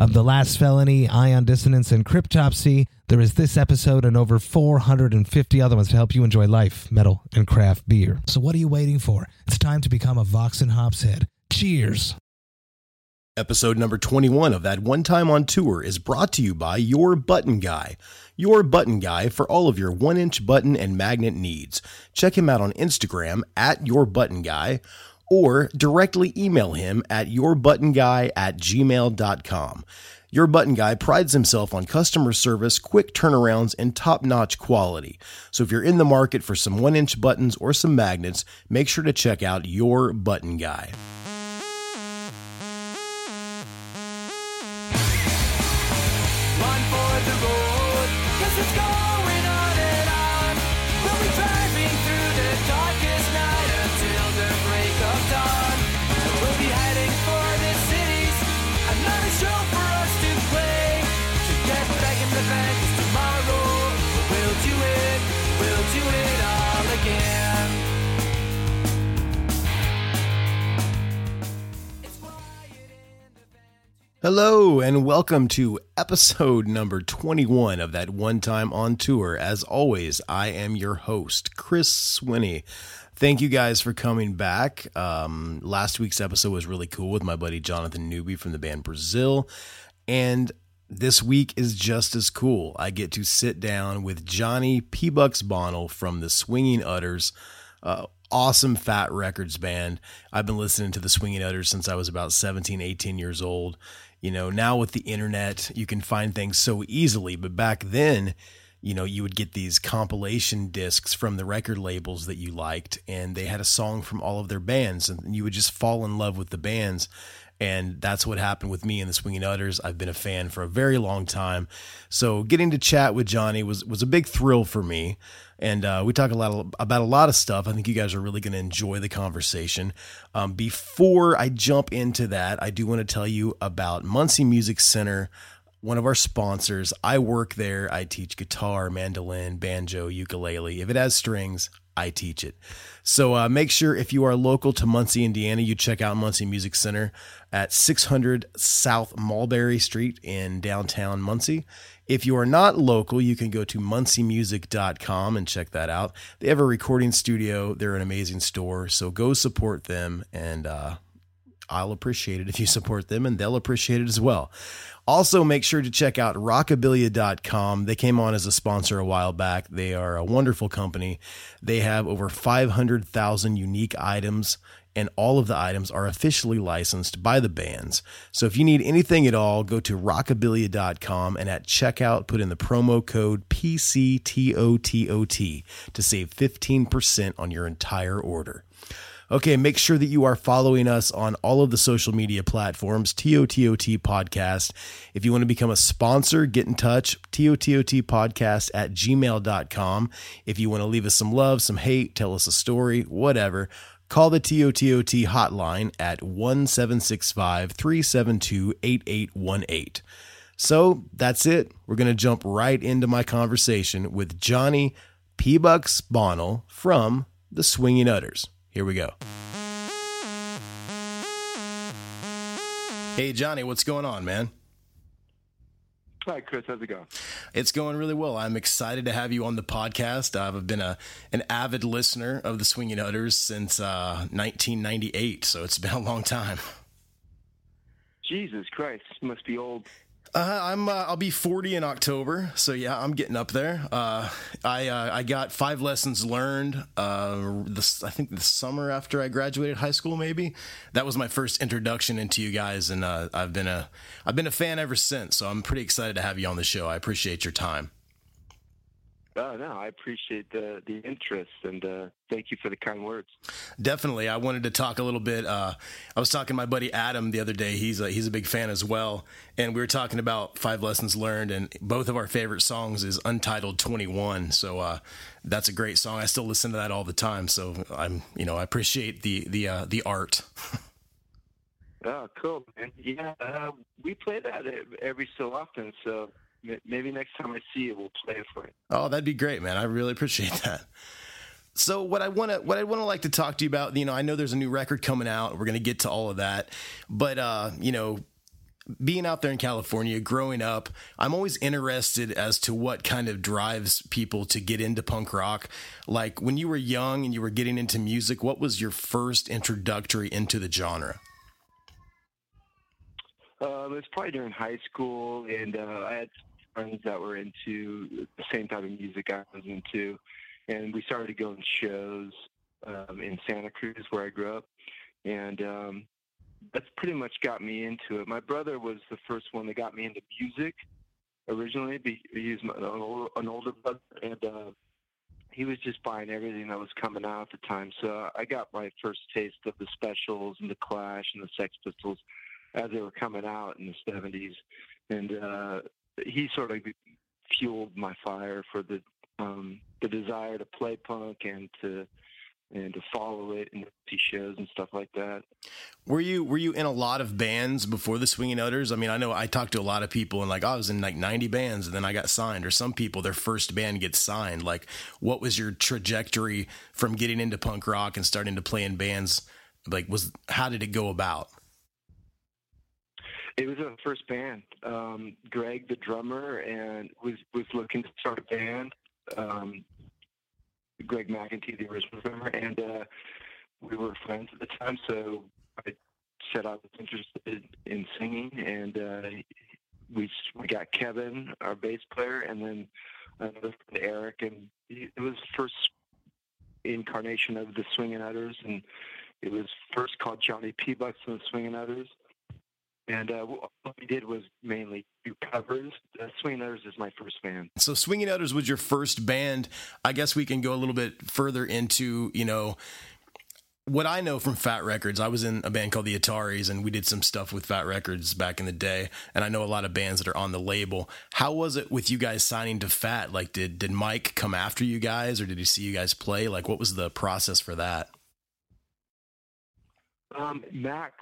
of The Last Felony, Ion Dissonance, and Cryptopsy. There is this episode and over 450 other ones to help you enjoy life, metal, and craft beer. So what are you waiting for? It's time to become a Vox and Hops head. Cheers! Episode number 21 of that one time on tour is brought to you by Your Button Guy. Your Button Guy for all of your one inch button and magnet needs. Check him out on Instagram at Your Button Guy or directly email him at yourbuttonguy at gmail.com. Your Button Guy prides himself on customer service, quick turnarounds, and top notch quality. So if you're in the market for some one inch buttons or some magnets, make sure to check out Your Button Guy. Hello, and welcome to episode number 21 of that one time on tour. As always, I am your host, Chris Swinney. Thank you guys for coming back. Um, last week's episode was really cool with my buddy Jonathan Newby from the band Brazil. And this week is just as cool. I get to sit down with Johnny P. Bucks Bonnell from the Swinging Utters. Uh, awesome Fat Records band. I've been listening to the Swinging Utters since I was about 17, 18 years old. You know, now with the internet, you can find things so easily, but back then, you know, you would get these compilation discs from the record labels that you liked, and they had a song from all of their bands, and you would just fall in love with the bands. And that's what happened with me and the Swinging Utters. I've been a fan for a very long time. So getting to chat with Johnny was, was a big thrill for me. And uh, we talk a lot of, about a lot of stuff. I think you guys are really going to enjoy the conversation. Um, before I jump into that, I do want to tell you about Muncie Music Center one of our sponsors. I work there. I teach guitar, mandolin, banjo, ukulele. If it has strings, I teach it. So uh, make sure if you are local to Muncie, Indiana, you check out Muncie Music Center at 600 South Mulberry Street in downtown Muncie. If you are not local, you can go to munciemusic.com and check that out. They have a recording studio. They're an amazing store. So go support them and uh, I'll appreciate it if you support them and they'll appreciate it as well. Also, make sure to check out rockabilia.com. They came on as a sponsor a while back. They are a wonderful company. They have over 500,000 unique items, and all of the items are officially licensed by the bands. So if you need anything at all, go to rockabilia.com and at checkout, put in the promo code PCTOTOT to save 15% on your entire order. Okay, make sure that you are following us on all of the social media platforms, TOTOT Podcast. If you want to become a sponsor, get in touch, TOTOT Podcast at gmail.com. If you want to leave us some love, some hate, tell us a story, whatever, call the TOTOT hotline at 1765 372 8818. So that's it. We're going to jump right into my conversation with Johnny P. Bucks Bonnell from the Swinging Utters. Here we go. Hey, Johnny, what's going on, man? Hi, Chris. How's it going? It's going really well. I'm excited to have you on the podcast. I've been a an avid listener of the Swinging Utters since uh, 1998, so it's been a long time. Jesus Christ, must be old. Uh, I'm uh, I'll be 40 in October, so yeah, I'm getting up there. Uh, I uh, I got five lessons learned. Uh, this I think the summer after I graduated high school, maybe that was my first introduction into you guys, and uh, I've been a I've been a fan ever since. So I'm pretty excited to have you on the show. I appreciate your time. Oh no, I appreciate the the interest and uh, thank you for the kind words. Definitely. I wanted to talk a little bit. Uh, I was talking to my buddy Adam the other day. He's a, he's a big fan as well. And we were talking about Five Lessons Learned, and both of our favorite songs is Untitled 21. So uh, that's a great song. I still listen to that all the time. So I'm, you know, I appreciate the, the, uh, the art. Oh, cool, man. Yeah, uh, we play that every so often. So maybe next time I see you, we'll play it for you. Oh, that'd be great, man. I really appreciate that. So what I want to what I want to like to talk to you about, you know, I know there's a new record coming out. We're going to get to all of that. But uh, you know, being out there in California, growing up, I'm always interested as to what kind of drives people to get into punk rock. Like when you were young and you were getting into music, what was your first introductory into the genre? Um, it was probably during high school, and uh, I had friends that were into the same type of music I was into, and we started going to shows um, in Santa Cruz, where I grew up, and um, that's pretty much got me into it. My brother was the first one that got me into music originally. He was an older- an older brother, and uh, he was just buying everything that was coming out at the time. So I got my first taste of the Specials and the Clash and the Sex Pistols as they were coming out in the 70s. And uh, he sort of fueled my fire for the um, the desire to play punk and to and to follow it and see shows and stuff like that. Were you were you in a lot of bands before the Swinging Utters? I mean, I know I talked to a lot of people and like I was in like 90 bands and then I got signed or some people their first band gets signed. Like what was your trajectory from getting into punk rock and starting to play in bands? Like was how did it go about? It was our first band. Um, Greg, the drummer, and was was looking to start a band. Um, Greg McEntee, the original drummer, and uh, we were friends at the time. So I said I was interested in singing, and uh, we we got Kevin, our bass player, and then another friend, Eric, and it was first incarnation of the Swingin' Utters, and it was first called Johnny P. Bucks and the Swingin' Utters. And uh, what we did was mainly do covers. Uh, Swinging Utters is my first band. So Swinging Utters was your first band. I guess we can go a little bit further into, you know, what I know from Fat Records. I was in a band called the Ataris and we did some stuff with Fat Records back in the day. And I know a lot of bands that are on the label. How was it with you guys signing to Fat? Like did did Mike come after you guys or did he see you guys play? Like what was the process for that? Um, Max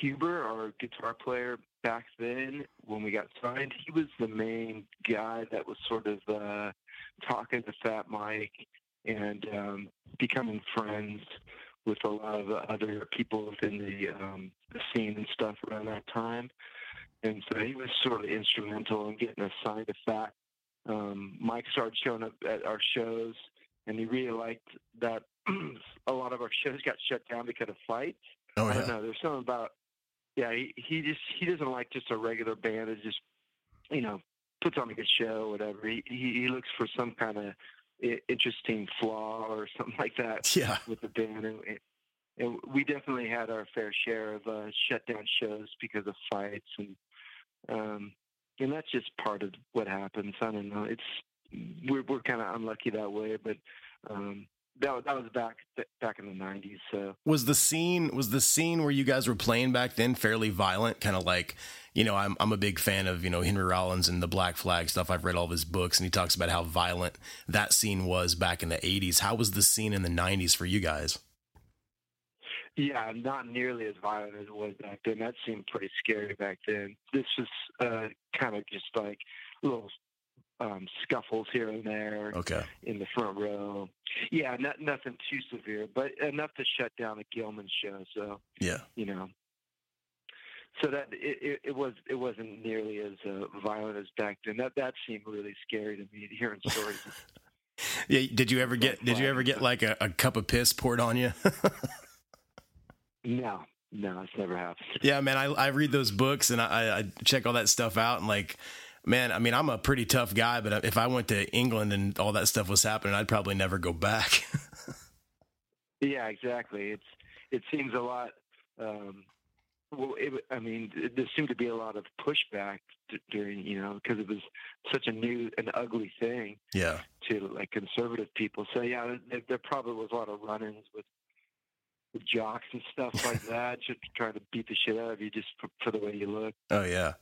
Huber, our guitar player back then, when we got signed, he was the main guy that was sort of uh, talking to Fat Mike and um, becoming friends with a lot of the other people within the, um, the scene and stuff around that time. And so he was sort of instrumental in getting us signed to Fat. Um, Mike started showing up at our shows, and he really liked that a lot of our shows got shut down because of fights. Oh I don't know. There's something about yeah. He, he just he doesn't like just a regular band that just you know puts on a good show or whatever. He he, he looks for some kind of interesting flaw or something like that Yeah. with the band. And, and we definitely had our fair share of uh, shutdown shows because of fights and um and that's just part of what happens. I don't know. It's we're we're kind of unlucky that way, but um that was- that was back back in the '90s. So was the scene was the scene where you guys were playing back then fairly violent kind of like you know I'm I'm a big fan of you know Henry Rollins and the Black Flag stuff I've read all of his books and he talks about how violent that scene was back in the 80s how was the scene in the 90s for you guys Yeah, not nearly as violent as it was back then. That seemed pretty scary back then. This was uh, kind of just like little um, scuffles here and there okay in the front row. Yeah, not, nothing too severe, but enough to shut down the Gilman show. So yeah you know, so that it, it, it was it wasn't nearly as uh, violent as back then. That that seemed really scary to me hearing stories. yeah did you ever get did you ever get like a, a cup of piss poured on you no, no, it's never happened. yeah man I, I read those books and I, I check all that stuff out and like man I mean I'm a pretty tough guy but if I went to England and all that stuff was happening I'd probably never go back Yeah, exactly. It's it seems a lot um, well, it, I mean, it, there seemed to be a lot of pushback d- during, you know, because it was such a new and ugly thing Yeah. to like conservative people. So yeah, there, there probably was a lot of run-ins with, with jocks and stuff like that, just trying to beat the shit out of you just for, for the way you look. Oh yeah.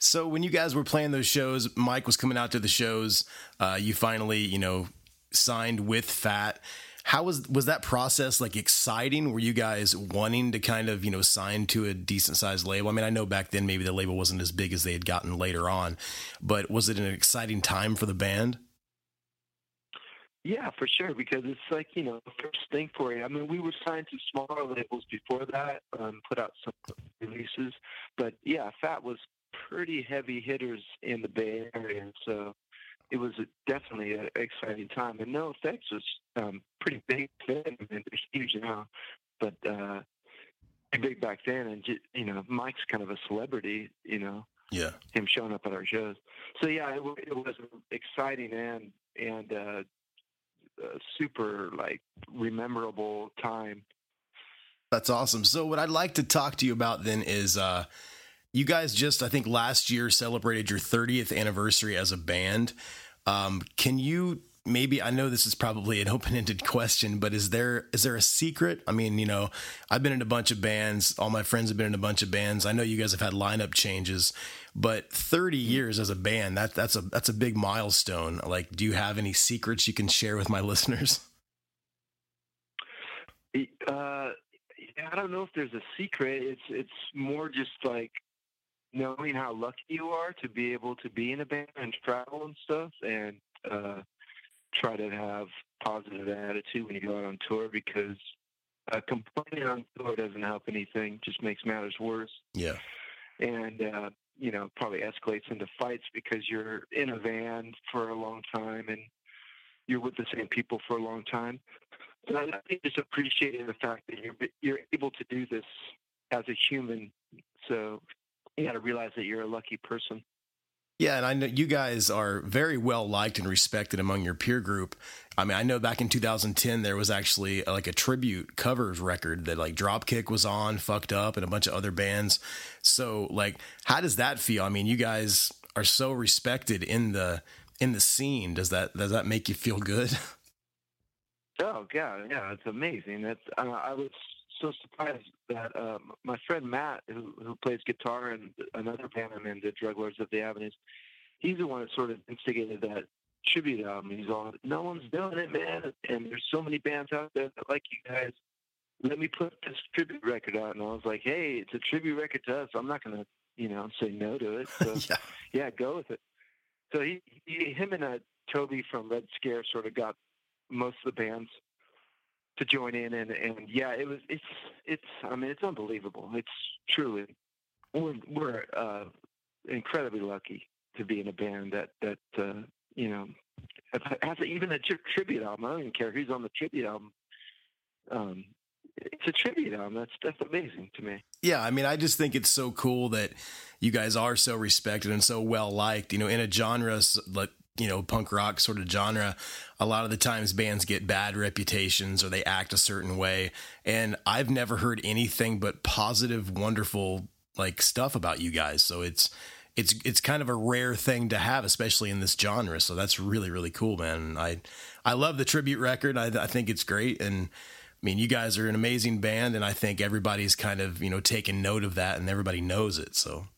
So when you guys were playing those shows, Mike was coming out to the shows. Uh, you finally, you know, signed with Fat. How was was that process like exciting? Were you guys wanting to kind of you know sign to a decent sized label? I mean, I know back then maybe the label wasn't as big as they had gotten later on, but was it an exciting time for the band? Yeah, for sure, because it's like you know first thing for you. I mean, we were signed to smaller labels before that, um, put out some releases, but yeah, Fat was pretty heavy hitters in the Bay Area, so it was a, definitely an exciting time. And No Effects was um, pretty big then. Mean, they're huge now, but uh, big back then. And you know, Mike's kind of a celebrity. You know, Yeah. him showing up at our shows. So yeah, it, it was exciting and and uh, super like rememberable time. That's awesome. So what I'd like to talk to you about then is uh you guys just I think last year celebrated your 30th anniversary as a band. Um can you maybe I know this is probably an open-ended question, but is there is there a secret? I mean, you know, I've been in a bunch of bands, all my friends have been in a bunch of bands. I know you guys have had lineup changes, but 30 years as a band, that that's a that's a big milestone. Like do you have any secrets you can share with my listeners? Uh, I don't know if there's a secret. It's it's more just like knowing how lucky you are to be able to be in a band and travel and stuff, and uh, try to have positive attitude when you go out on tour because uh, complaining on tour doesn't help anything; just makes matters worse. Yeah. and uh, you know probably escalates into fights because you're in a van for a long time and you're with the same people for a long time. So I think just appreciating the fact that you're you're able to do this as a human. So you got to realize that you're a lucky person. Yeah, and I know you guys are very well liked and respected among your peer group. I mean, I know back in 2010 there was actually uh, like a tribute covers record that like Dropkick was on, Fucked Up, and a bunch of other bands. So, like, how does that feel? I mean, you guys are so respected in the in the scene. Does that does that make you feel good? Oh God, yeah, it's amazing. That's uh, I was so surprised that um, my friend Matt, who who plays guitar in another band I'm in, the Drug Lords of the Avenues, he's the one that sort of instigated that tribute album. He's all, no one's doing it, man, and there's so many bands out there that like you guys. Let me put this tribute record out, and I was like, hey, it's a tribute record to us. I'm not gonna, you know, say no to it. So yeah. yeah, go with it. So he, he him and uh, Toby from Red Scare sort of got most of the bands to join in, and and yeah, it was it's it's I mean it's unbelievable. It's truly we're we're uh, incredibly lucky to be in a band that that uh, you know has even a tri- tribute album. I don't even care who's on the tribute album. Um, it's a tribute album. That's that's amazing to me. Yeah, I mean, I just think it's so cool that you guys are so respected and so well liked. You know, in a genre like you know punk rock sort of genre, a lot of the times bands get bad reputations or they act a certain way, and I've never heard anything but positive, wonderful like stuff about you guys. So it's it's it's kind of a rare thing to have, especially in this genre. So that's really really cool, man. I I love the tribute record. I, I think it's great and. I mean, you guys are an amazing band, and I think everybody's kind of you know taken note of that, and everybody knows it. So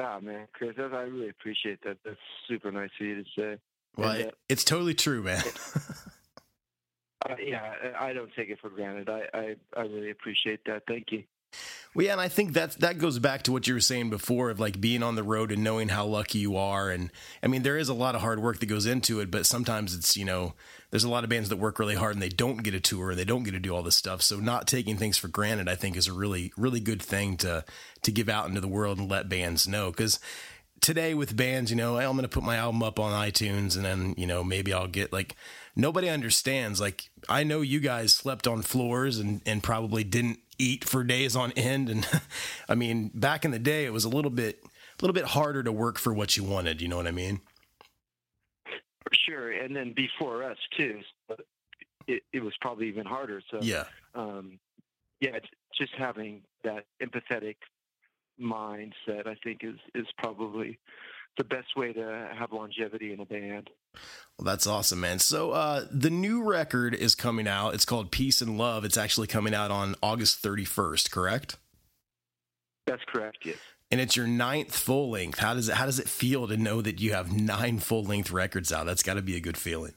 Ah man, Chris, that's, I really appreciate that. That's super nice of you to say. Well, And, uh, it's totally true, man. Uh, yeah, I I don't take it for granted. I, I, I really appreciate that. Thank you. Well, yeah, and I think that that goes back to what you were saying before of like being on the road and knowing how lucky you are. And I mean, there is a lot of hard work that goes into it, but sometimes it's you know, there's a lot of bands that work really hard and they don't get a tour, they don't get to do all this stuff. So not taking things for granted, I think, is a really really good thing to to give out into the world and let bands know because. Today with bands, you know, I'm going to put my album up on iTunes and then, you know, maybe I'll get like nobody understands. Like, I know you guys slept on floors and, and probably didn't eat for days on end. And I mean, back in the day, it was a little bit, a little bit harder to work for what you wanted. You know what I mean? For sure. And then before us too, it, it was probably even harder. So Yeah. um, yeah, it's just having that empathetic mindset. I think is is probably the best way to have longevity in a band. Well, that's awesome, man. So uh, the new record is coming out. It's called Peace and Love. It's actually coming out on August 31st, correct? That's correct. Yes. And it's your ninth full length. How does it How does it feel to know that you have nine full length records out? That's got to be a good feeling.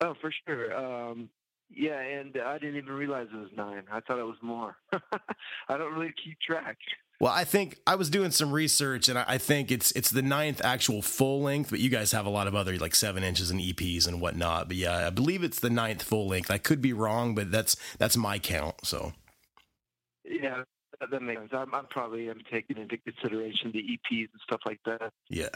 Oh, for sure. Um, yeah, and I didn't even realize it was nine. I thought it was more. I don't really keep track. Well, I think I was doing some research, and I think it's it's the ninth actual full length. But you guys have a lot of other like seven inches and EPs and whatnot. But yeah, I believe it's the ninth full length. I could be wrong, but that's that's my count. So yeah, that makes sense. I'm, I'm probably am taking into consideration the EPs and stuff like that. Yeah.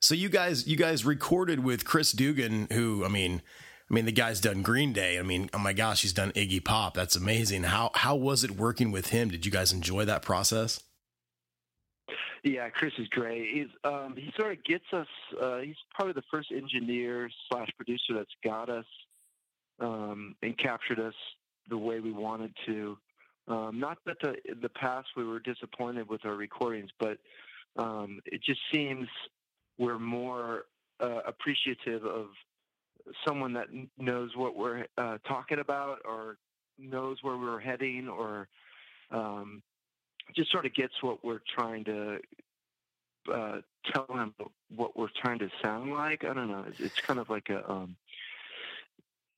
So you guys you guys recorded with Chris Dugan, who I mean. I mean, the guy's done Green Day. I mean, oh my gosh, he's done Iggy Pop. That's amazing. How how was it working with him? Did you guys enjoy that process? Yeah, Chris is great. He's um, he sort of gets us. Uh, he's probably the first engineer slash producer that's got us um, and captured us the way we wanted to. Um, not that the the past we were disappointed with our recordings, but um, it just seems we're more uh, appreciative of someone that knows what we're uh, talking about or knows where we're heading or um, just sort of gets what we're trying to uh, tell them what we're trying to sound like. I don't know. It's, it's kind of like a um,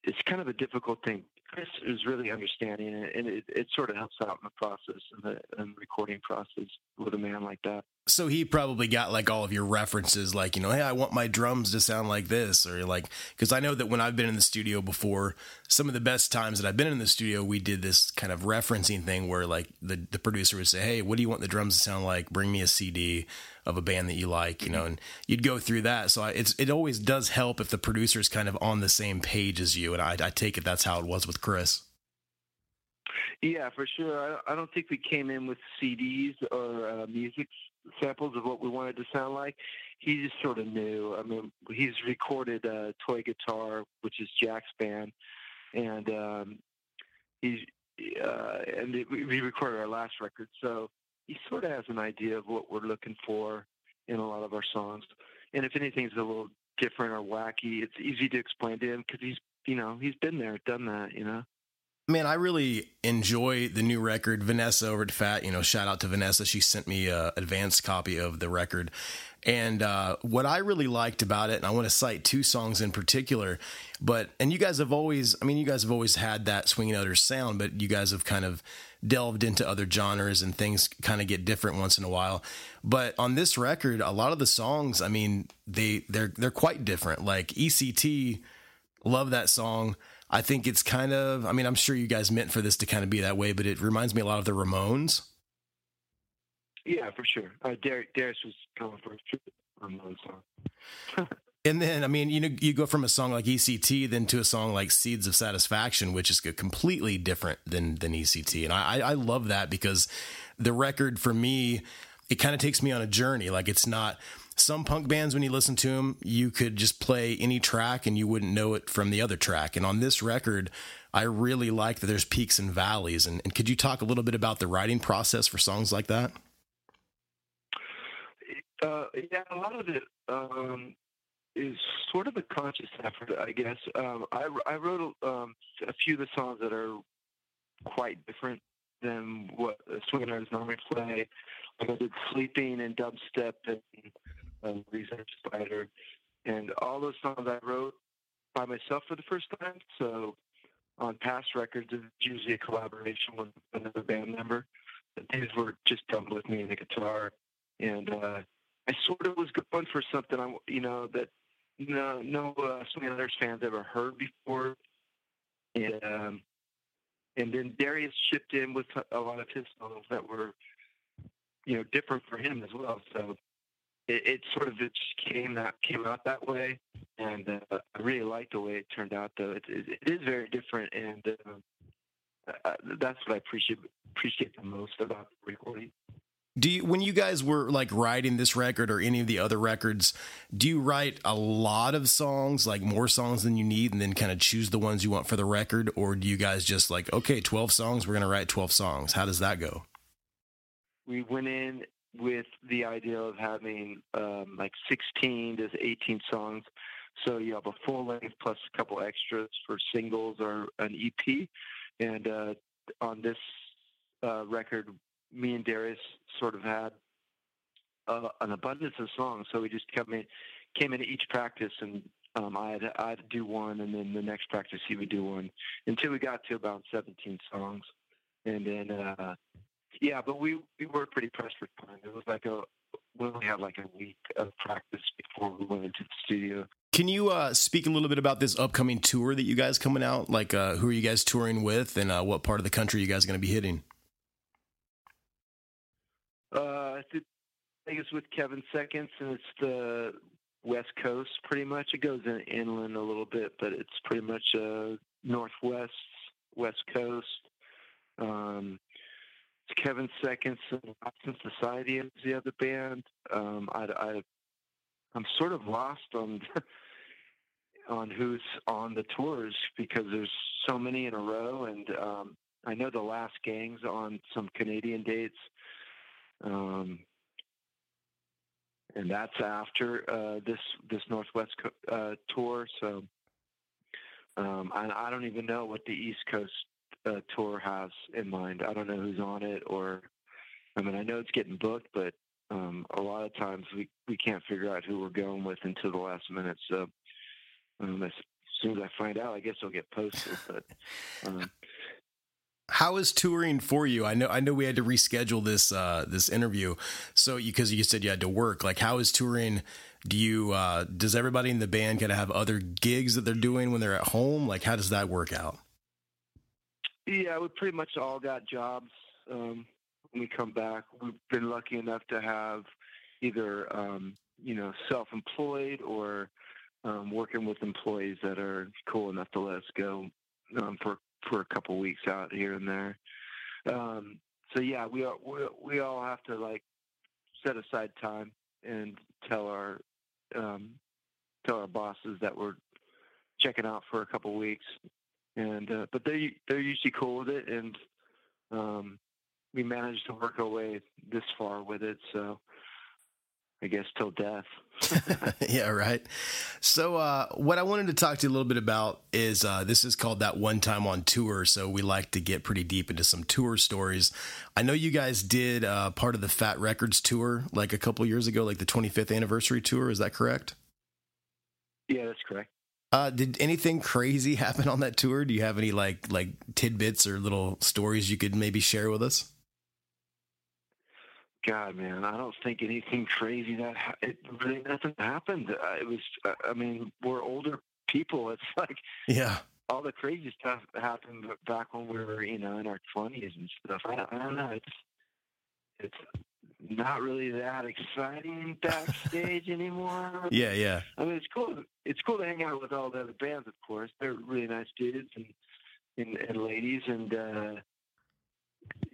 it's kind of a difficult thing. Chris is really understanding it, and it, it sort of helps out in the process and the, and recording process with a man like that so he probably got like all of your references like you know hey i want my drums to sound like this or like because i know that when i've been in the studio before some of the best times that i've been in the studio we did this kind of referencing thing where like the, the producer would say hey what do you want the drums to sound like? Bring me a cd of a band that you like you know and you'd go through that. So I, it's it always does help if the producer is kind of on the same page as you and I, I take it that's how it was with chris yeah, for sure. I, I don't think we came in with CDs or uh, music samples of what we wanted to sound like. He just sort of knew. I mean, he's recorded uh, Toy Guitar, which is Jack's band, and um, he's uh, and it, we recorded our last record, so he sort of has an idea of what we're looking for in a lot of our songs. And if anything's a little different or wacky, it's easy to explain to him because he's you know he's been there, done that, you know. Man, I really enjoy the new record. Vanessa over at Fat, you know, shout out to Vanessa. She sent me a advanced copy of the record. And uh, what I really liked about it, and I want to cite two songs in particular, but and you guys have always, I mean, you guys have always had that swinging utters sound, but you guys have kind of delved into other genres and things kind of get different once in a while. But on this record, a lot of the songs, I mean, they they're they're quite different. Like ECT, love that song. I think it's kind of, I mean, I'm sure you guys meant for this to kind of be that way, but it reminds me a lot of the Ramones. Yeah, for sure. Uh, Derek, Darius was going for a Ramones song. and then, I mean, you know, you go from a song like ECT then to a song like Seeds of Satisfaction, which is completely different than than ECT, and I I love that because the record for me, it kind of takes me on a journey. Like it's not some punk bands when you listen to them you could just play any track and you wouldn't know it from the other track. And on this record i really like that there's peaks and valleys. And, and could you talk a little bit about the writing process for songs like that? Uh, yeah a lot of it um, is sort of a conscious effort i guess. Um, I, I, wrote um, a few of the songs that are quite different than what swingers normally play. Like i did sleeping and dubstep and um, Research Spider, and all those songs I wrote by myself for the first time. So on past records, it's usually a collaboration with another band member. But these were just done with me and the guitar, and uh, I sort of was going for something I, you know, that no no uh, Swing Utters fans ever heard before, and um, and then Darius chipped in with a lot of his songs that were, you know, different for him as well. So it, it sort of it just came that came out that way, and uh, I really like the way it turned out. Though it, it, it is very different, and uh, uh, that's what I appreciate appreciate the most about the recording. Do you, when you guys were like writing this record or any of the other records, do you write a lot of songs, like more songs than you need, and then kind of choose the ones you want for the record, or do you guys just like, okay, twelve songs, we're gonna write twelve songs? How does that go? We went in with the idea of having um, like 16 to 18 songs. So you have a full length plus a couple extras for singles or an EP. And uh, on this uh, record, me and Darius sort of had uh, an abundance of songs. So we just came in, came into each practice, and um, I had I had to do one, and then the next practice he would do one, until we got to about 17 songs, and then uh, yeah, but we we were pretty pressed for time. It was like a we only had like a week of practice before we went into the studio. Can you uh, speak a little bit about this upcoming tour that you guys coming out? Like, uh, who are you guys touring with, and uh, what part of the country you guys going to be hitting? Uh, I think it's with Kevin Seconds, and it's the West Coast pretty much. It goes in inland a little bit, but it's pretty much uh, Northwest, West Coast. Um, Kevin Seconds and Austin Society is the other band. Um, I, I'm sort of lost on on who's on the tours because there's so many in a row, and um, I know the Last Gang's on some Canadian dates. Um, and that's after uh, this this Northwest uh, tour. So um, I don't even know what the East Coast uh, tour has in mind. I don't know who's on it, or I mean, I know it's getting booked, but um, a lot of times we we can't figure out who we're going with until the last minute. So um, as soon as I find out, I guess I'll get posted. But um, how is touring for you? I know I know we had to reschedule this uh, this interview, so because you, you, said you had to work. Like, how is touring? Do you uh, does everybody in the band kind of have other gigs that they're doing when they're at home? Like, how does that work out? Yeah, we pretty much all got jobs um, when we come back. We've been lucky enough to have either um, you know self-employed or um, working with employees that are cool enough to let us go um, for for a couple weeks out here and there. Um, so yeah, we are, we we all have to like set aside time and tell our um, tell our bosses that we're checking out for a couple weeks, and uh, but they they're usually cool with it, and um, we managed to work our way this far with it. So I guess till death. yeah, right. So, uh, what I wanted to talk to you a little bit about is uh, this is called that one time on tour. So, we like to get pretty deep into some tour stories. I know you guys did uh, part of the Fat Records tour like a couple years ago, like the 25th anniversary tour. Is that correct? Yeah, that's correct. Uh, did anything crazy happen on that tour? Do you have any like like tidbits or little stories you could maybe share with us? God, man, I don't think anything crazy that ha- it really nothing happened. Uh, it was, uh, I mean, we're older people. It's like, yeah, all the crazy stuff happened back when we were, you know, in our twenties and stuff. I, I don't know. It's, it's not really that exciting backstage anymore. Yeah, yeah. I mean, it's cool. It's cool to hang out with all the other bands, of course. They're really nice dudes and and, and ladies, and uh,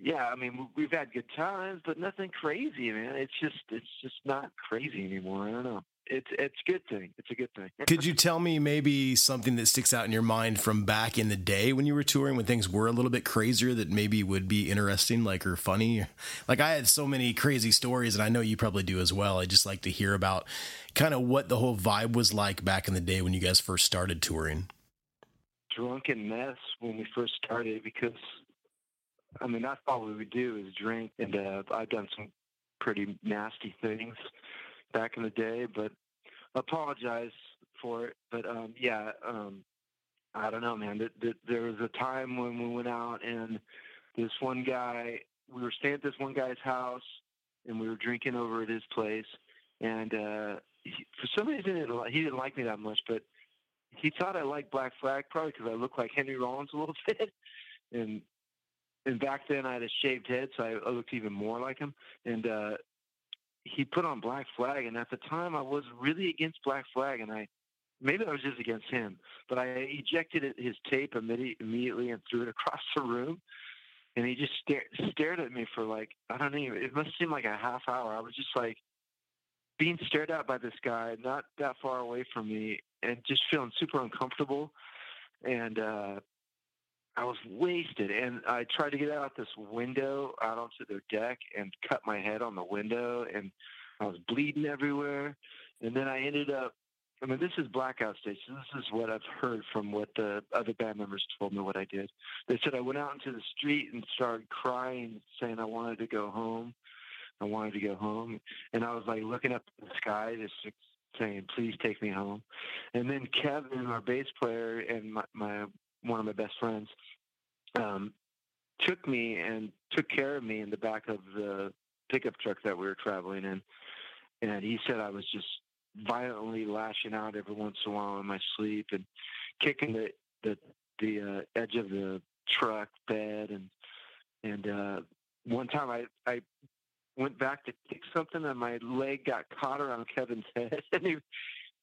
yeah, I mean, we've had good times, but nothing crazy, man. It's just, it's just not crazy anymore. I don't know. It's, it's a good thing. It's a good thing. Could you tell me maybe something that sticks out in your mind from back in the day when you were touring, when things were a little bit crazier that maybe would be interesting, like or funny? Like I had so many crazy stories, and I know you probably do as well. I just like to hear about kind of what the whole vibe was like back in the day when you guys first started touring. Drunken mess when we first started because I mean, that's all we would do is drink. And uh, I've done some pretty nasty things back in the day, but apologize for it. But um, yeah, um, I don't know, man. There was a time when we went out and this one guy, we were staying at this one guy's house and we were drinking over at his place. And uh, he, for some reason, he didn't like me that much, but he thought I liked Black Flag probably because I looked like Henry Rollins a little bit. And and back then I had a shaved head, so I looked even more like him. And uh, he put on Black Flag, and at the time I was really against Black Flag, and I maybe I was just against him, but I ejected his tape immediately and threw it across the room. and he just stared stared at me for like I don't know. It must seem like a half hour. I was just like being stared at by this guy, not that far away from me, and just feeling super uncomfortable. And uh, I was wasted, and I tried to get out this window out onto their deck and cut my head on the window, and I was bleeding everywhere. And then I ended up I mean, this is blackout stage. So this is what I've heard from what the other band members told me what I did. They said I went out into the street and started crying, saying I wanted to go home. I wanted to go home, and I was like looking up at the sky, just saying, "Please take me home." And then Kevin, our bass player, and my, my one of my best friends, um, took me and took care of me in the back of the pickup truck that we were traveling in. And he said I was just violently lashing out every once in a while in my sleep and kicking the the the uh, edge of the truck bed and and uh one time I I went back to kick something and my leg got caught around Kevin's head and he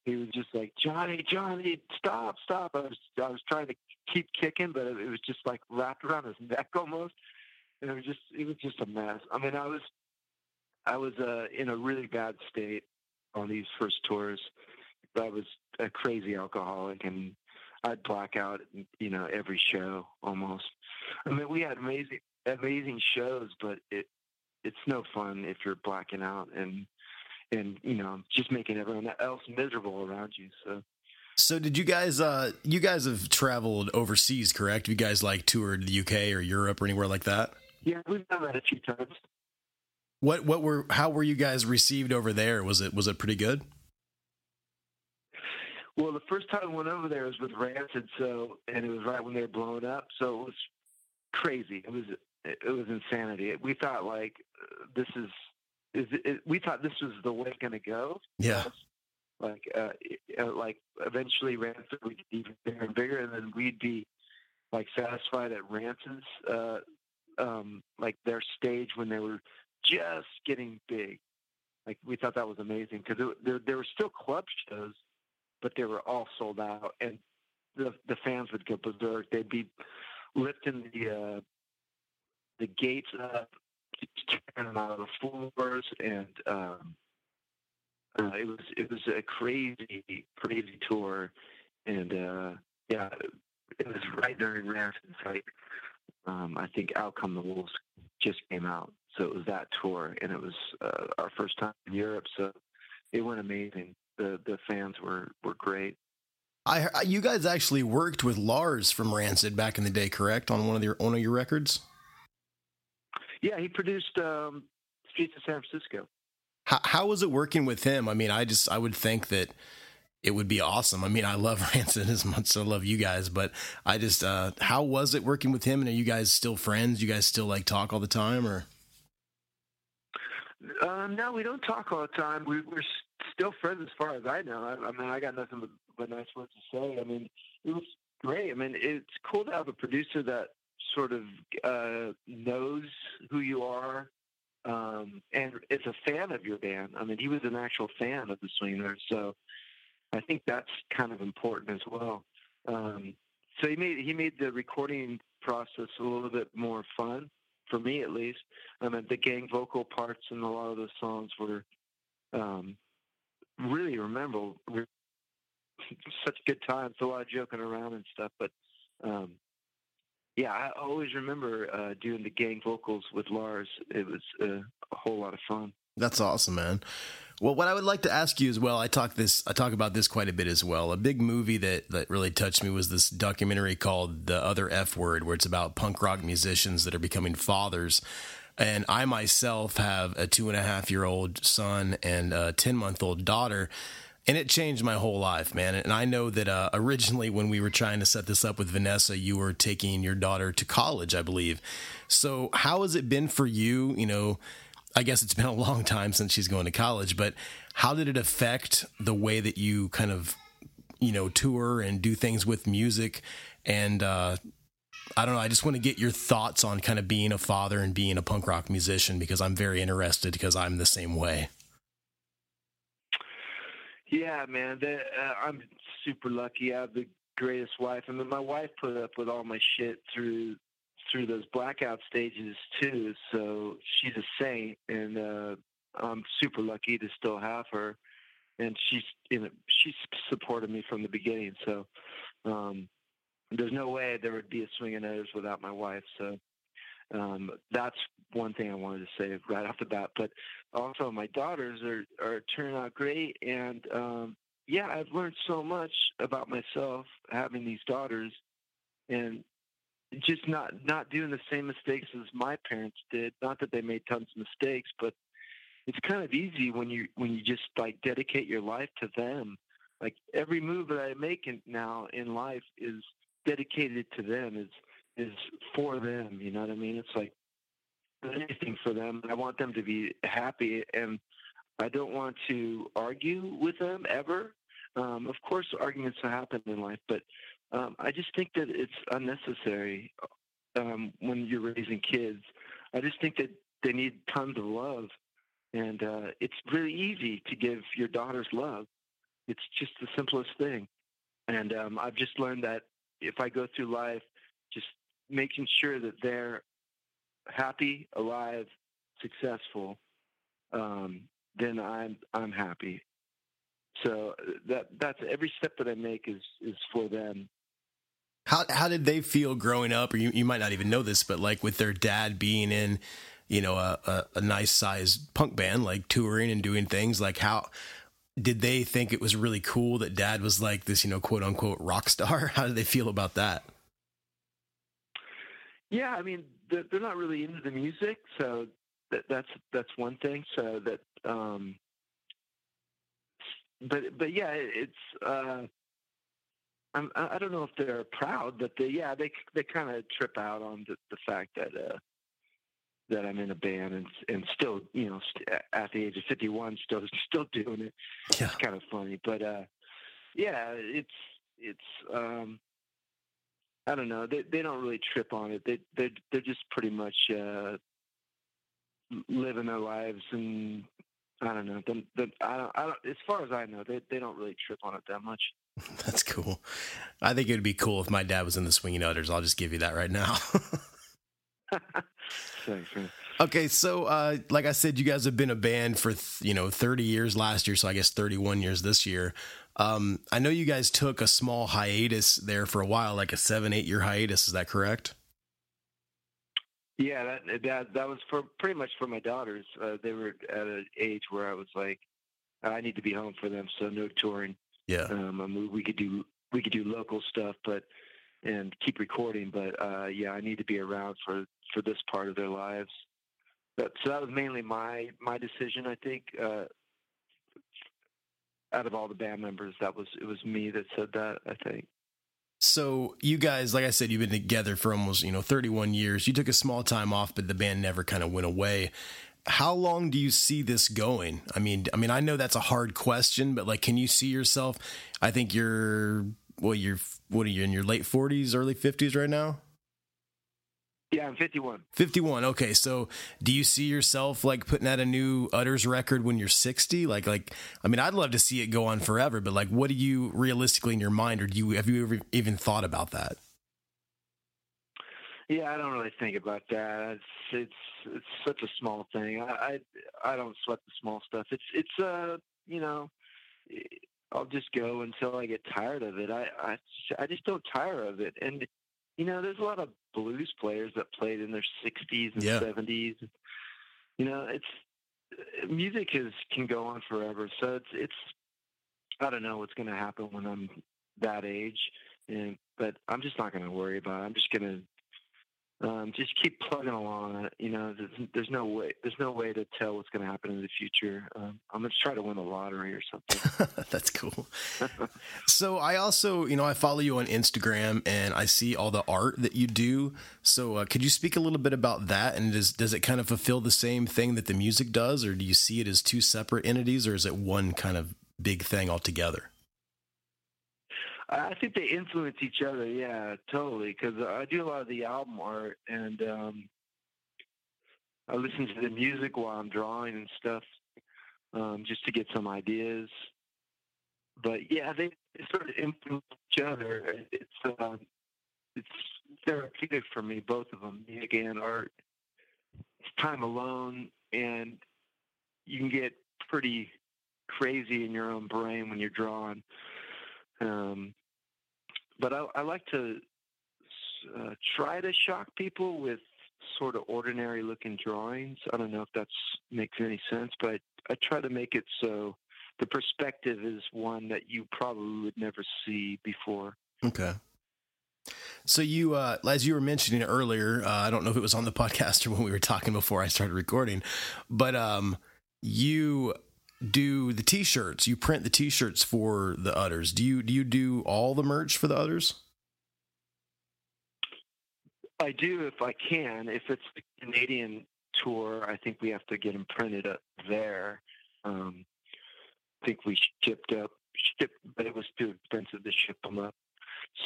he was just like Johnny Johnny stop stop I was I was trying to keep kicking but it was just like wrapped around his neck almost and it was just it was just a mess I mean I was I was uh in a really bad state on these first tours. I was a crazy alcoholic and I'd black out, you know, every show almost. I mean, we had amazing, amazing shows, but it, it's no fun if you're blacking out and, and, you know, just making everyone else miserable around you. So, so did you guys, uh, you guys have traveled overseas, correct? You guys like toured the UK or Europe or anywhere like that? Yeah, we've done that a few times. What what were how were you guys received over there? Was it was it pretty good? Well, the first time I went over there was with Rancid, so and it was right when they were blowing up, so it was crazy. It was it was insanity. We thought like this is is it, we thought this was the way going to go. Yeah. Like uh, uh, like eventually Rancid would get even bigger and bigger, and then we'd be like satisfied at Rancid's uh, um, like their stage when they were just getting big. Like we thought that was amazing because there there were still club shows, but they were all sold out, and the the fans would go berserk. They'd be lifting the uh, the gates up, turning out of the floors, and um, uh, it was it was a crazy crazy tour, and uh, yeah, it was right during Rancid fight. Um, I think Out Come the Wolves just came out, so it was that tour, and it was uh, our first time in Europe. So it went amazing. The the fans were were great. I you guys actually worked with Lars from Rancid back in the day, correct? On one of your one of your records. Yeah, he produced um, Streets of San Francisco. How how was it working with him? I mean, I just I would think that it would be awesome. I mean, I love Rancid as much as I love you guys, but I just uh how was it working with him? And are you guys still friends? You guys still like talk all the time, or? Um, no, we don't talk all the time. We, we're still friends as far as I know. I, I mean, I got nothing but, but nice words to say. I mean, it was great. I mean, it's cool to have a producer that sort of uh, knows who you are um, and is a fan of your band. I mean, he was an actual fan of the Swingers, so I think that's kind of important as well. Um, so he made he made the recording process a little bit more fun for me at least. I mean, the gang vocal parts in a lot of the songs were um, really remember such good times, a lot of joking around and stuff. But um, yeah, I always remember uh, doing the gang vocals with Lars. It was uh, a whole lot of fun. That's awesome, man. Well, what I would like to ask you as well, I talk this, I talk about this quite a bit as well. A big movie that that really touched me was this documentary called "The Other F Word," where it's about punk rock musicians that are becoming fathers. And I myself have a two and a half year old son and a ten month old daughter, and it changed my whole life, man. And I know that uh, originally when we were trying to set this up with Vanessa, you were taking your daughter to college, I believe. So how has it been for you? You know I guess it's been a long time since she's going to college, but how did it affect the way that you kind of, you know, tour and do things with music? And uh, I don't know. I just want to get your thoughts on kind of being a father and being a punk rock musician because I'm very interested because I'm the same way. Yeah, man. The, uh, I'm super lucky. I have the greatest wife. I mean, my wife put up with all my shit through through those blackout stages too. So she's a saint, and uh, I'm super lucky to still have her. And she's you know she's supported me from the beginning. So um, there's no way there would be a Swinging Utters without my wife. So um, that's one thing I wanted to say right off the bat. But also, my daughters are are turning out great, and um, yeah, I've learned so much about myself having these daughters, and just not not doing the same mistakes as my parents did. Not that they made tons of mistakes, but it's kind of easy when you when you just like dedicate your life to them. Like every move that I make in, now in life is dedicated to them. Is is for them. You know what I mean? It's like anything for them. I want them to be happy, and I don't want to argue with them ever. Um, of course, arguments happen in life, but um, I just think that it's unnecessary um, when you're raising kids. I just think that they need tons of love, and uh, it's really easy to give your daughters love. It's just the simplest thing, and um, I've just learned that if I go through life just making sure that they're happy, alive, successful, um, then I'm I'm happy. So that that's every step that I make is is for them. How how did they feel growing up? Or you, you might not even know this, but like with their dad being in, you know, a, a, a nice sized punk band, like touring and doing things. Like how did they think it was really cool that dad was like this, you know, quote unquote rock star? How did they feel about that? Yeah, I mean, they're, they're not really into the music, so that, that's that's one thing. So that, um, but but yeah, it's. Uh, I'm, I don't know if they're proud, but they yeah they they kind of trip out on the, the fact that uh, that I'm in a band and and still you know st- at the age of 51 still still doing it. Yeah. It's kind of funny, but uh, yeah, it's it's um, I don't know. They they don't really trip on it. They they they're just pretty much uh, living their lives, and I don't know. The, the, I don't. I don't. As far as I know, they they don't really trip on it that much. That's cool. I think it'd be cool if my dad was in the Swinging Utters. I'll just give you that right now. Thanks, man. okay, so uh, like I said, you guys have been a band for th- you know 30 years last year, so I guess 31 years this year. Um, I know you guys took a small hiatus there for a while, like a seven, eight year hiatus. Is that correct? Yeah, that that that was for pretty much for my daughters. Uh, they were at an age where I was like, I need to be home for them, so no touring. Yeah. Um, I mean, we could do we could do local stuff, but and keep recording, but uh, yeah, I need to be around for for this part of their lives. But, so that was mainly my my decision. I think uh, out of all the band members, that was it was me that said that. I think. So you guys, like I said, you've been together for almost you know 31 years. You took a small time off, but the band never kind of went away. How long do you see this going? I mean, I mean, I know that's a hard question, but like, can you see yourself? I think you're well, you're what are you in your late 40s, early 50s right now? Yeah, I'm 51. 51. Okay, so do you see yourself like putting out a new Utters record when you're 60? Like, like I mean, I'd love to see it go on forever, but like, what do you realistically in your mind, or do you have you ever even thought about that? Yeah, I don't really think about that. It's it's it's such a small thing. I I, I don't sweat the small stuff. It's it's uh you know I'll just go until I get tired of it. I I I just don't tire of it. And you know, there's a lot of blues players that played in their 60s and Yeah. 70s. You know, it's music is can go on forever. So it's it's I don't know what's going to happen when I'm that age, and but I'm just not going to worry about it. I'm just going to um, just keep plugging along. You know, there's, there's no way there's no way to tell what's going to happen in the future. Um, I'm going to try to win the lottery or something. That's cool. so I also, you know, I follow you on Instagram and I see all the art that you do. So uh, could you speak a little bit about that? And does does it kind of fulfill the same thing that the music does, or do you see it as two separate entities, or is it one kind of big thing altogether? I think they influence each other. Yeah, totally. Because I do a lot of the album art, and um, I listen to the music while I'm drawing and stuff, um, just to get some ideas. But yeah, they, they sort of influence each other. It's um, it's therapeutic for me, both of them, music and art. It's time alone, and you can get pretty crazy in your own brain when you're drawing. Um, but I, I like to uh, try to shock people with sort of ordinary looking drawings. I don't know if that makes any sense, but I, try to make it so the perspective is one that you probably would never see before. Okay. So you, uh, as you were mentioning earlier, uh, I don't know if it was on the podcast or when we were talking before I started recording, but um, you do the t-shirts. You print the t-shirts for the utters. Do you do you do all the merch for the utters? I do if I can. If it's the Canadian tour, I think we have to get them printed up there. Um, I think we shipped up, shipped, but it was too expensive to ship them up.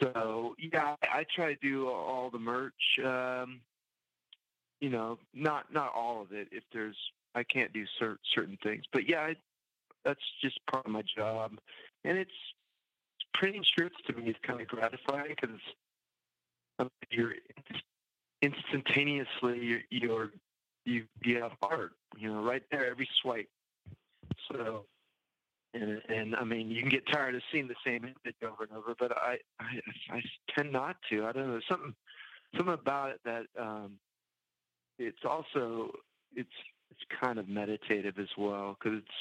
So yeah, I try to do all the merch. Um, you know, not not all of it. If there's, I can't do cer- certain things, but yeah, I, that's just part of my job, and it's printing shirts to me is kind of gratifying because you're instantaneously you're, you're you you have art, you know, right there every swipe. So and and I mean, you can get tired of seeing the same image over and over, but I I, I tend not to. I don't know something something about it that um, it's also it's it's kind of meditative as well because it's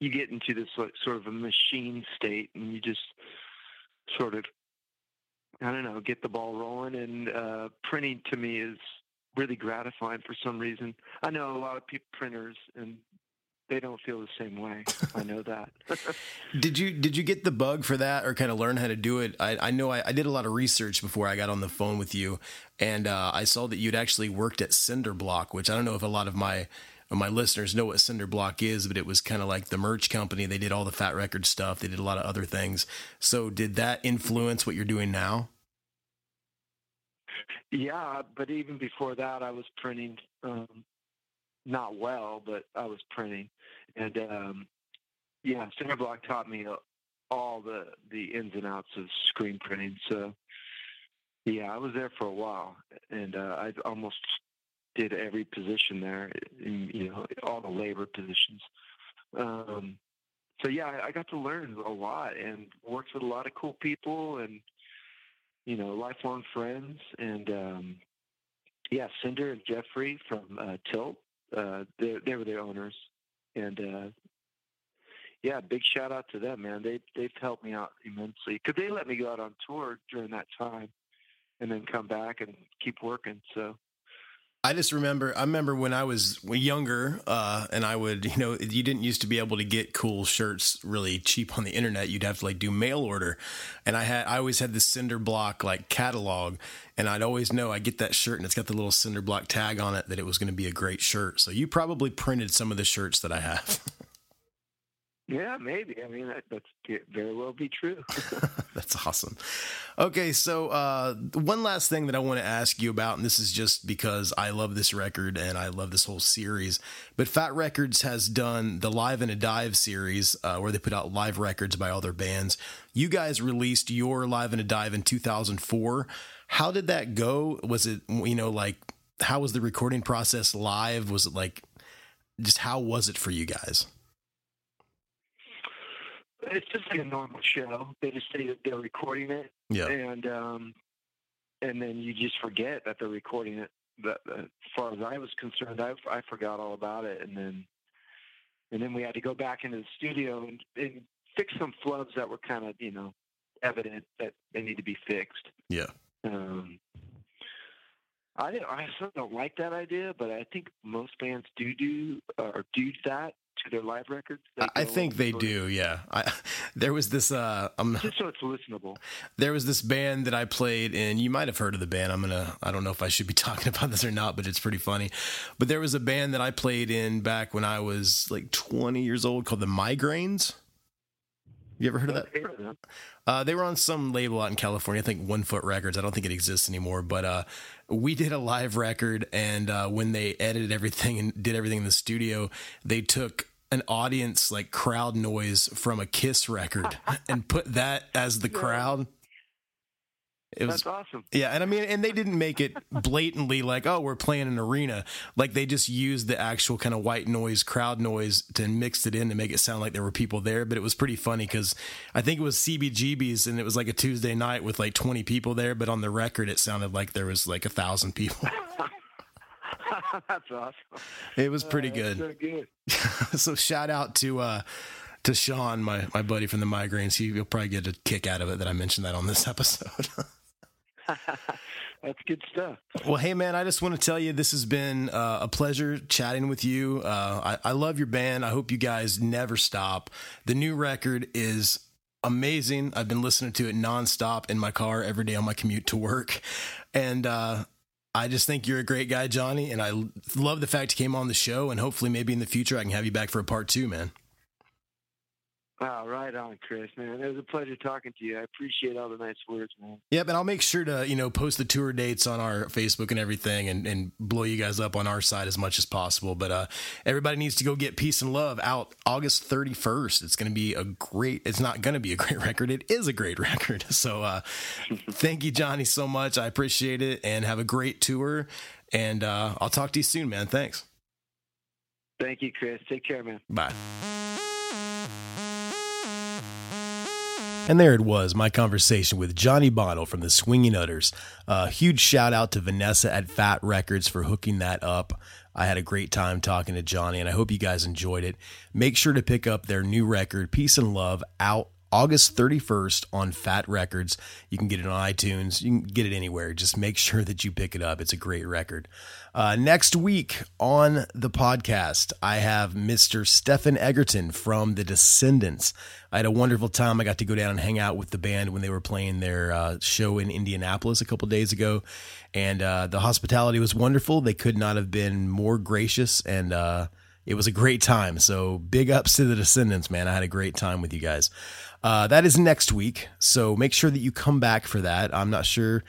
you get into this like sort of a machine state and you just sort of I don't know get the ball rolling and uh, printing to me is really gratifying for some reason. I know a lot of people printers and they don't feel the same way. I know that. did you did you get the bug for that, or kind of learn how to do it? I, I know I, I, did a lot of research before I got on the phone with you, and uh, I saw that you'd actually worked at Cinder Block, which I don't know if a lot of my my listeners know what Cinder Block is, but it was kind of like the merch company. They did all the Fat Record stuff. They did a lot of other things. So, did that influence what you're doing now? Yeah, but even before that, I was printing. Um, not well, but I was printing, and um, yeah, Cinderblock taught me all the the ins and outs of screen printing. So yeah, I was there for a while, and uh, I almost did every position there. You know, all the labor positions. Um, so yeah, I, got to learn a lot and worked with a lot of cool people and you know lifelong friends and um, yeah, Cinder and Jeffrey from uh, Tilt uh, they, they were the owners, and uh, yeah, big shout out to them, man. They they've helped me out immensely because they let me go out on tour during that time, and then come back and keep working. So I just remember, I remember when I was younger, uh, and I would, you know, you didn't used to be able to get cool shirts really cheap on the internet. You'd have to like do mail order. And I had, I always had the cinder block like catalog, and I'd always know I get that shirt and it's got the little cinder block tag on it that it was going to be a great shirt. So you probably printed some of the shirts that I have. Yeah, maybe. I mean, that, that's very well be true. that's awesome. Okay, so uh, one last thing that I want to ask you about, and this is just because I love this record and I love this whole series. But Fat Wreck Chords has done the Live in a Dive series, uh, where they put out live records by all their bands. You guys released your Live in a Dive in 2004. How did that go? Was it you know like how was the recording process live? Was it like just how was it for you guys? It's just like a normal show. They just say that they're recording it, yeah, and um, and then you just forget that they're recording it. But uh, as far as I was concerned, I I forgot all about it, and then and then we had to go back into the studio and, and fix some flubs that were kind of you know evident that they need to be fixed. Yeah. Um, I I still don't like that idea, but I think most bands do do or do that to their live records? I think they do. Yeah, I, there was this. Uh, um, just so it's listenable. There was this band that I played, and you might have heard of the band. I'm gonna. I don't know if I should be talking about this or not, but it's pretty funny. But there was a band that I played in back when I was like 20 years old called the Migraines. You ever heard of that? Uh, they were on some label out in California, I think One Foot Records. I don't think it exists anymore, but uh, we did a live record, and uh, when they edited everything and did everything in the studio, they took an audience like crowd noise from a Kiss record and put that as the crowd. It was That's awesome. yeah, and I mean, and they didn't make it blatantly like, oh, we're playing an arena. Like they just used the actual kind of white noise, crowd noise, to mix it in to make it sound like there were people there. But it was pretty funny because I think it was CBGB's, and it was like a Tuesday night with like twenty people there. But on the record, it sounded like there was like a thousand people. That's awesome. It was pretty That's good. So good. so shout out to uh to Sean, my my buddy from the migraines. He, he'll probably get a kick out of it that I mentioned that on this episode. That's good stuff. Well, hey man, I just want to tell you this has been uh, a pleasure chatting with you. Uh, I, I love your band. I hope you guys never stop. The new record is amazing. I've been listening to it nonstop in my car every day on my commute to work, and uh, I just think you're a great guy, Johnny. And I love the fact you came on the show. And hopefully, maybe in the future, I can have you back for a part two, man. Wow, right on, Chris, man. It was a pleasure talking to you. I appreciate all the nice words, man. Yep, and I'll make sure to you know post the tour dates on our Facebook and everything, and, and blow you guys up on our side as much as possible. But uh, everybody needs to go get Peace and Love out August thirty first. It's going to be a great. It's not going to be a great record. It is a great record. So uh, thank you, Johnny, so much. I appreciate it, and have a great tour. And uh, I'll talk to you soon, man. Thanks. Thank you, Chris. Take care, man. Bye. And there it was, my conversation with Johnny Bonnel from the Swinging Utters. A huge shout out to Vanessa at Fat Wreck Chords for hooking that up. I had a great time talking to Johnny, and I hope you guys enjoyed it. Make sure to pick up their new record, Peace and Love, out August 31st on Fat Wreck Chords. You can get it on iTunes. You can get it anywhere. Just make sure that you pick it up. It's a great record. Uh, next week on the podcast, I have Mr. Stefan Egerton from The Descendents. I had a wonderful time. I got to go down and hang out with the band when they were playing their uh, show in Indianapolis a couple days ago. And uh, the hospitality was wonderful. They could not have been more gracious and uh, it was a great time. So big ups to the Descendents, man. I had a great time with you guys. Uh, that is next week. So make sure that you come back for that. I'm not sure.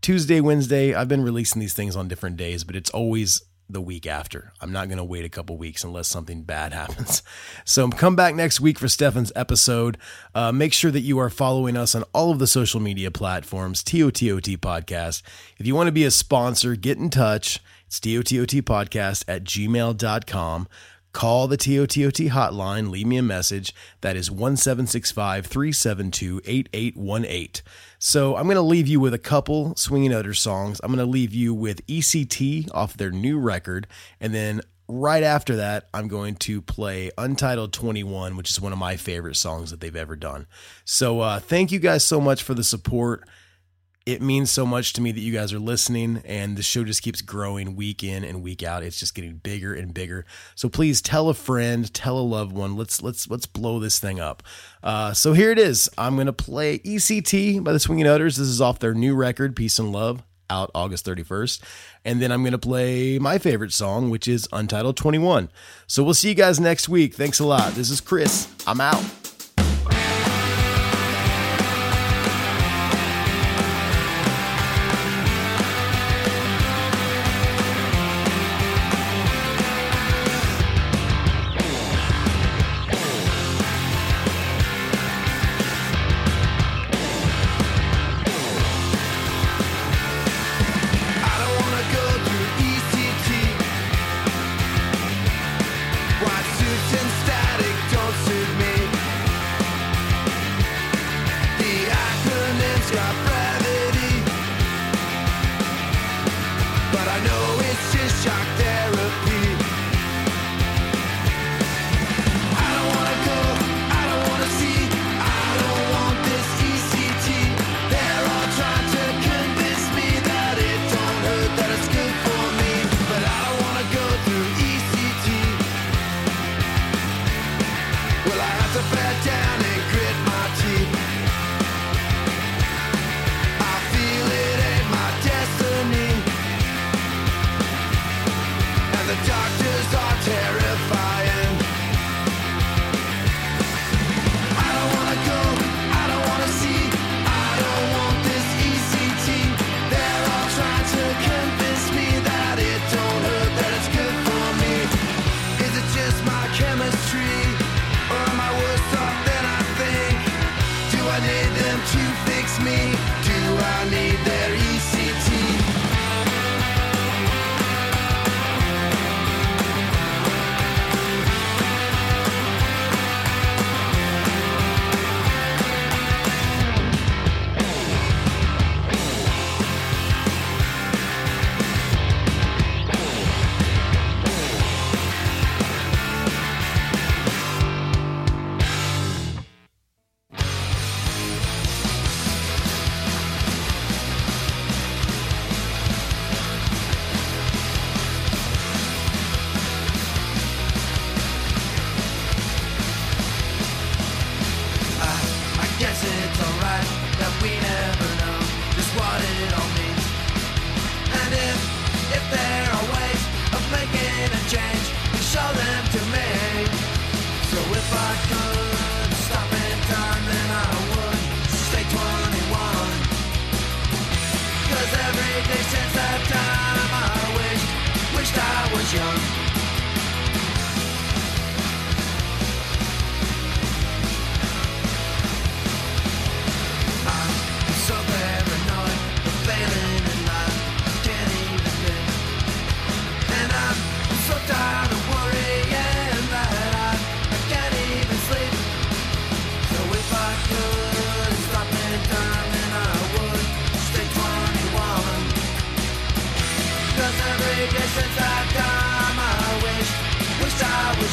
Tuesday, Wednesday, I've been releasing these things on different days, but it's always the week after. I'm not going to wait a couple weeks unless something bad happens. So come back next week for Stefan's episode. Uh, make sure that you are following us on all of the social media platforms, TOTOT Podcast. If you want to be a sponsor, get in touch. It's TOTOT Podcast at gmail.com. Call the TOTOT hotline, leave me a message. That is 1765 372 8818. So I'm going to leave you with a couple Swinging Utter songs. I'm going to leave you with ECT off their new record. And then right after that, I'm going to play Untitled 21, which is one of my favorite songs that they've ever done. So uh, thank you guys so much for the support it means so much to me that you guys are listening and the show just keeps growing week in and week out. It's just getting bigger and bigger. So please tell a friend tell a loved one. Let's let's let's blow this thing up. Uh, so here it is. I'm gonna play ect by the swinging utters this is off their new record peace and love out august 31st and then i'm gonna play my favorite song which is untitled 21 so we'll see you guys next week. Thanks a lot. This is chris. I'm out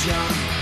Yeah.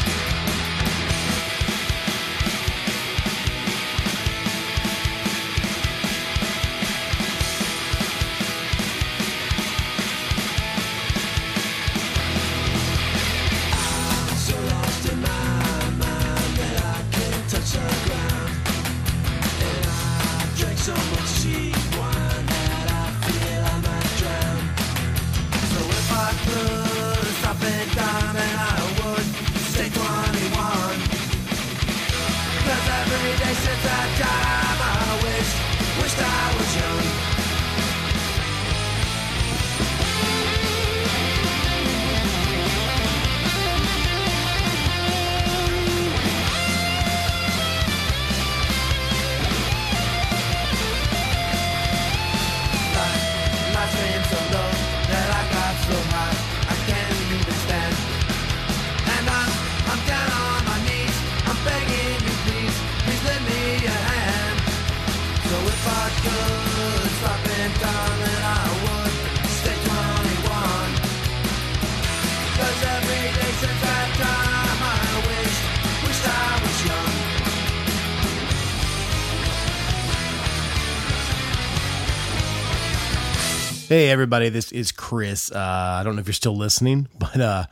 everybody. This is Chris. Uh, I don't know if you're still listening, but uh,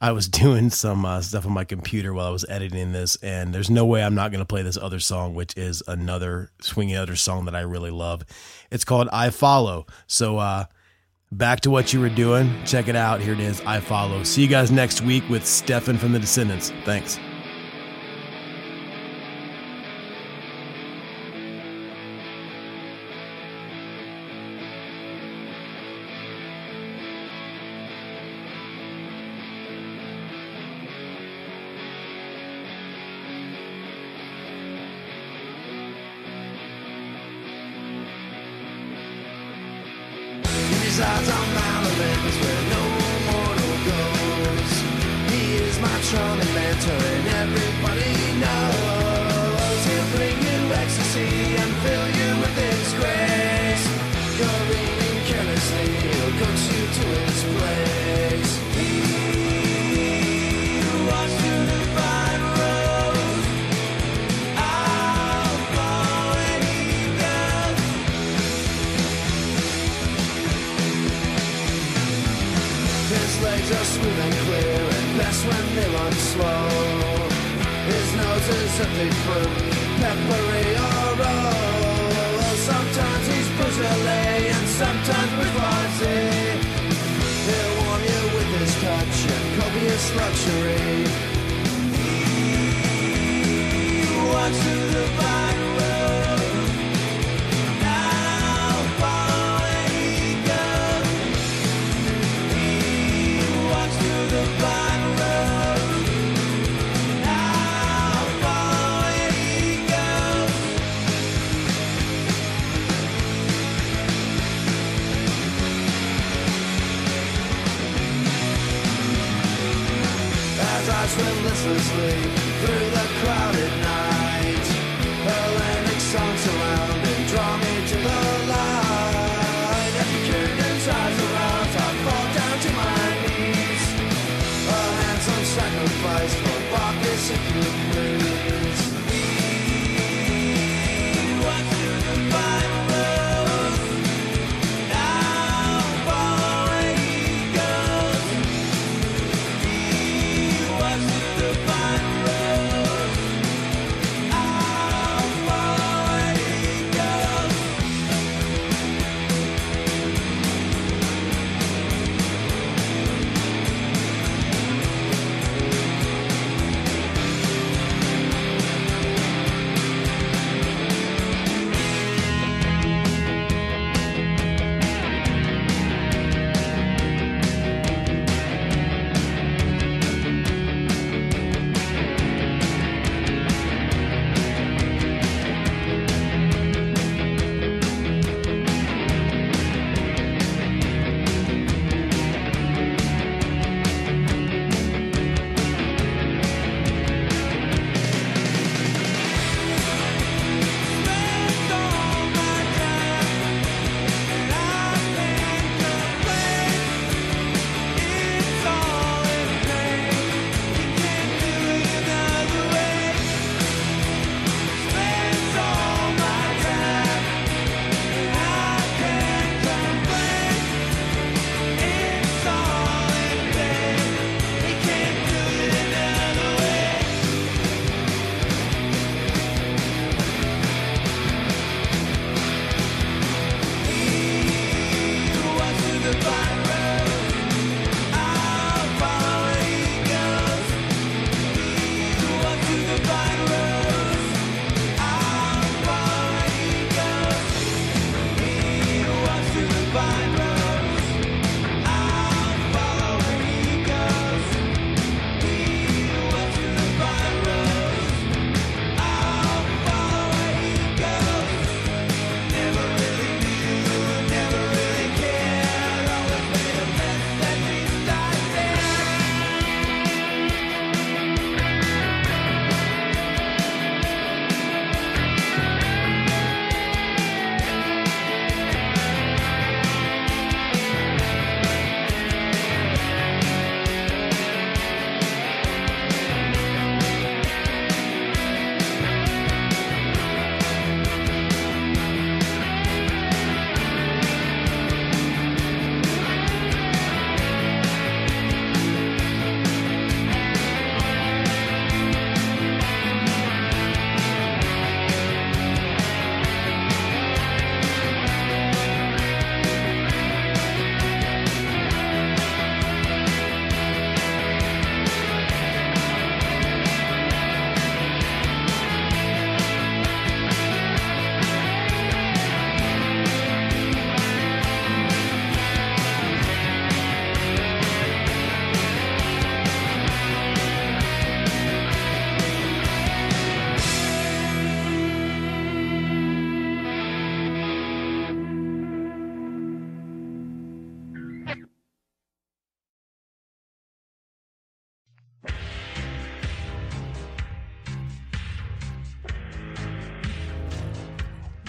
I was doing some uh, stuff on my computer while I was editing this, and there's no way I'm not going to play this other song, which is another Swinging Utters song that I really love. It's called I Follow. So, uh, back to what you were doing. Check it out. Here it is I Follow. See you guys next week with Stefan from The Descendents. Thanks.